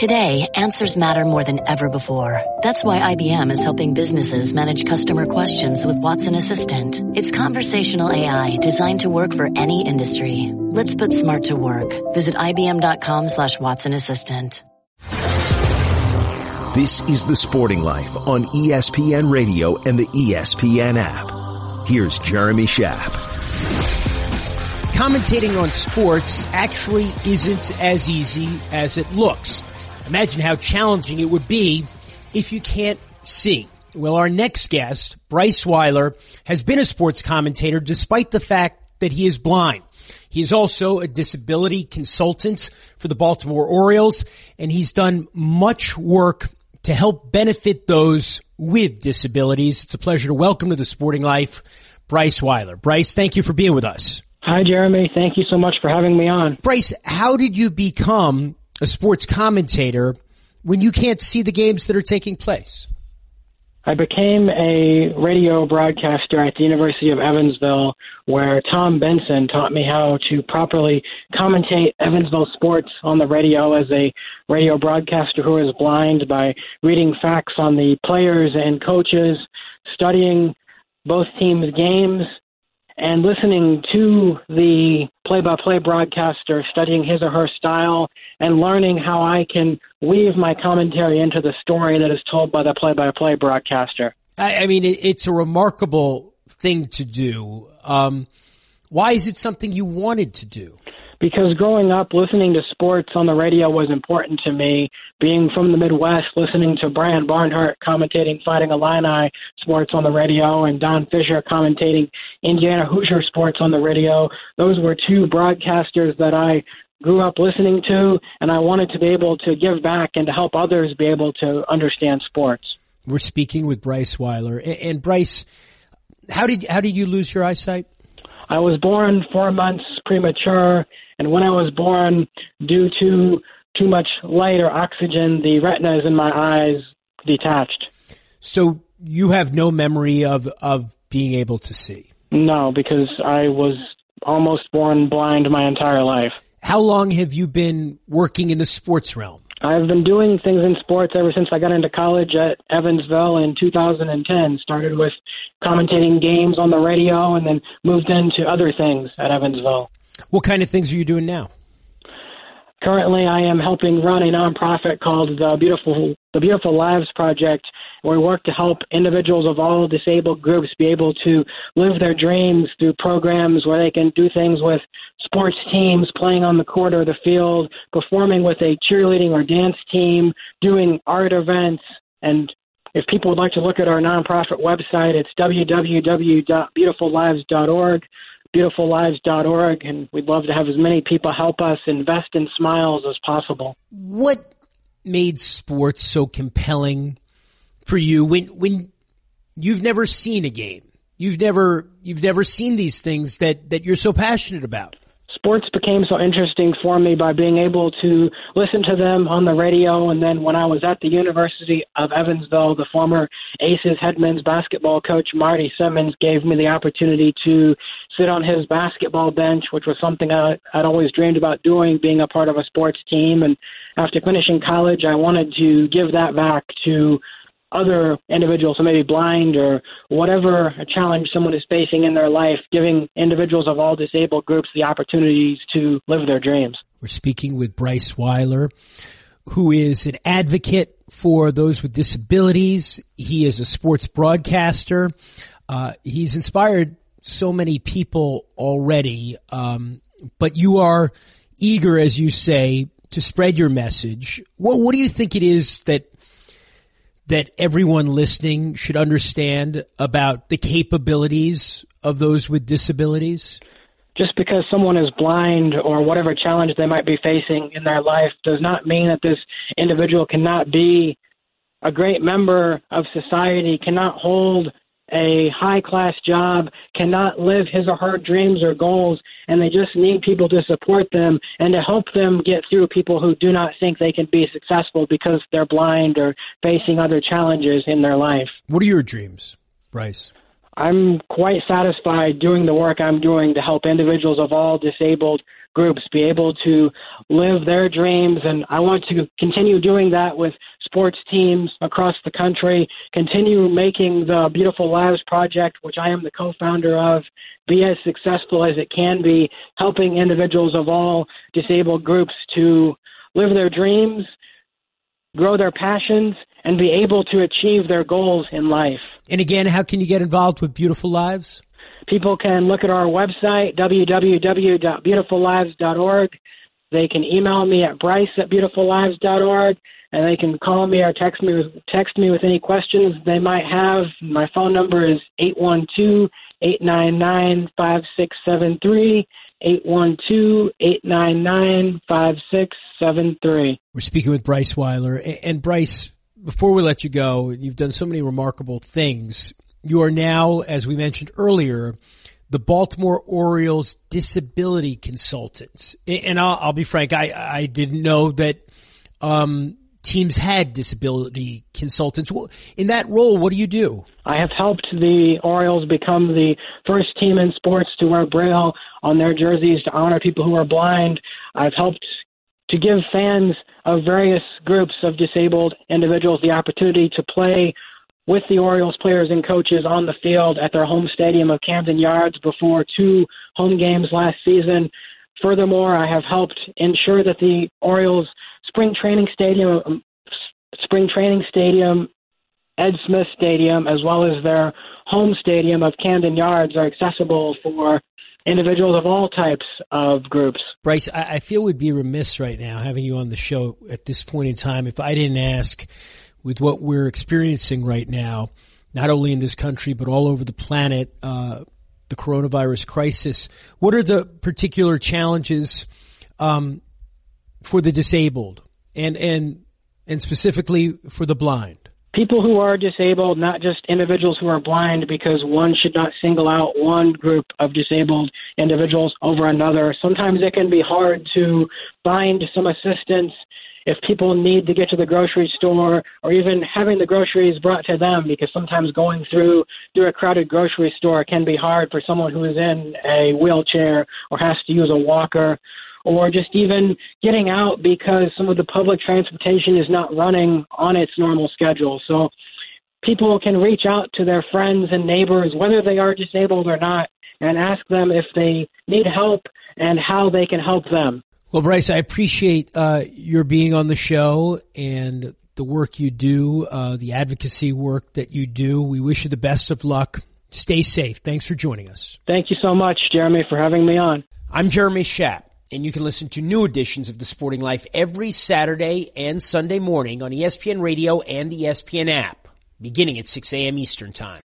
Today, answers matter more than ever before. That's why IBM is helping businesses manage customer questions with Watson Assistant. It's conversational AI designed to work for any industry. Let's put smart to work. Visit IBM.com slash Watson Assistant. This is The Sporting Life on ESPN Radio and the ESPN app. Here's Jeremy Schaap. Commentating on sports actually isn't as easy as it looks. Imagine how challenging it would be if you can't see. Well, our next guest, Bryce Weiler, has been a sports commentator despite the fact that he is blind. He is also a disability consultant for the Baltimore Orioles, and he's done much work to help benefit those with disabilities. It's a pleasure to welcome to the sporting life, Bryce Weiler. Bryce, thank you for being with us. Hi, Jeremy. Thank you so much for having me on. Bryce, how did you become a sports commentator when you can't see the games that are taking place? I became a radio broadcaster at the University of Evansville, where Tom Benson taught me how to properly commentate Evansville sports on the radio as a radio broadcaster who is blind by reading facts on the players and coaches, studying both teams' games, and listening to the play by play broadcaster, studying his or her style, and learning how I can weave my commentary into the story that is told by the play by play broadcaster. I, I, mean, it, it's a remarkable thing to do. Um, why is it something you wanted to do? Because growing up listening to sports on the radio was important to me. Being from the Midwest, listening to Brian Barnhart commentating Fighting Illini sports on the radio and Don Fischer commentating Indiana Hoosier sports on the radio, those were two broadcasters that I grew up listening to, and I wanted to be able to give back and to help others be able to understand sports. We're speaking with Bryce Weiler, and Bryce, how did how did you lose your eyesight? I was born four months premature, and when I was born, due to too much light or oxygen, the retinas in my eyes detached. So you have no memory of of being able to see. No, because I was almost born blind my entire life. How long have you been working in the sports realm? I've been doing things in sports ever since I got into college at Evansville in 2010. Started with commentating games on the radio and then moved into other things at Evansville. What kind of things are you doing now? Currently, I am helping run a nonprofit called the Beautiful the Beautiful Lives Project, where we work to help individuals of all disabled groups be able to live their dreams through programs where they can do things with sports teams, playing on the court or the field, performing with a cheerleading or dance team, doing art events, and if people would like to look at our nonprofit website, it's www.beautifullives.org beautifullives.org, and we'd love to have as many people help us invest in smiles as possible. What made sports so compelling for you when when you've never seen a game? You've never you've never seen these things that that you're so passionate about sports became so interesting for me by being able to listen to them on the radio. And then when I was at the University of Evansville, the former Aces head men's basketball coach Marty Simmons gave me the opportunity to sit on his basketball bench, which was something I, I'd always dreamed about doing, being a part of a sports team. And after finishing college, I wanted to give that back to other individuals who may be blind or whatever challenge someone is facing in their life, giving individuals of all disabled groups the opportunities to live their dreams. We're speaking with Bryce Weiler, who is an advocate for those with disabilities. He is a sports broadcaster. Uh, he's inspired so many people already, um, but you are eager, as you say, to spread your message. What, what do you think it is that that everyone listening should understand about the capabilities of those with disabilities? Just because someone is blind or whatever challenge they might be facing in their life does not mean that this individual cannot be a great member of society, cannot hold a high class job, cannot live his or her dreams or goals, and they just need people to support them and to help them get through people who do not think they can be successful because they're blind or facing other challenges in their life. What are your dreams, Bryce? I'm quite satisfied doing the work I'm doing to help individuals of all disabled groups be able to live their dreams. And I want to continue doing that with sports teams across the country, continue making the Beautiful Lives Project, which I am the co founder of, be as successful as it can be, helping individuals of all disabled groups to live their dreams, grow their passions, and be able to achieve their goals in life. And again, how can you get involved with Beautiful Lives? People can look at our website, www.beautifullives.org. They can email me at bryce at beautifullives.org, and they can call me or text me text me with any questions they might have. My phone number is 812 899 5673. 812-899-5673. We're speaking with Bryce Weiler. And Bryce, before we let you go, you've done so many remarkable things. You are now, as we mentioned earlier, the Baltimore Orioles disability consultant. And I'll, I'll be frank, I, I didn't know that um, teams had disability consultants. In that role, what do you do? I have helped the Orioles become the first team in sports to wear Braille on their jerseys to honor people who are blind. I've helped to give fans of various groups of disabled individuals the opportunity to play with the Orioles players and coaches on the field at their home stadium of Camden Yards before two home games last season. Furthermore, I have helped ensure that the Orioles spring training stadium, um, spring training stadium, Ed Smith Stadium, as well as their home stadium of Camden Yards, are accessible for individuals of all types of groups. Bryce, I, I feel we'd be remiss right now having you on the show at this point in time if I didn't ask with what we're experiencing right now, not only in this country, but all over the planet, uh, the coronavirus crisis. What are the particular challenges um, for the disabled and, and, and specifically for the blind? People who are disabled, not just individuals who are blind, because one should not single out one group of disabled individuals over another. Sometimes it can be hard to find some assistance if people need to get to the grocery store or even having the groceries brought to them because sometimes going through through a crowded grocery store can be hard for someone who is in a wheelchair or has to use a walker or just even getting out because some of the public transportation is not running on its normal schedule. So people can reach out to their friends and neighbors whether they are disabled or not and ask them if they need help and how they can help them. Well, Bryce, I appreciate uh, your being on the show and the work you do, uh, the advocacy work that you do. We wish you the best of luck. Stay safe. Thanks for joining us. Thank you so much, Jeremy, for having me on. I'm Jeremy Schaap, and you can listen to new editions of The Sporting Life every Saturday and Sunday morning on ESPN Radio and the ESPN app, beginning at 6 a.m. Eastern Time.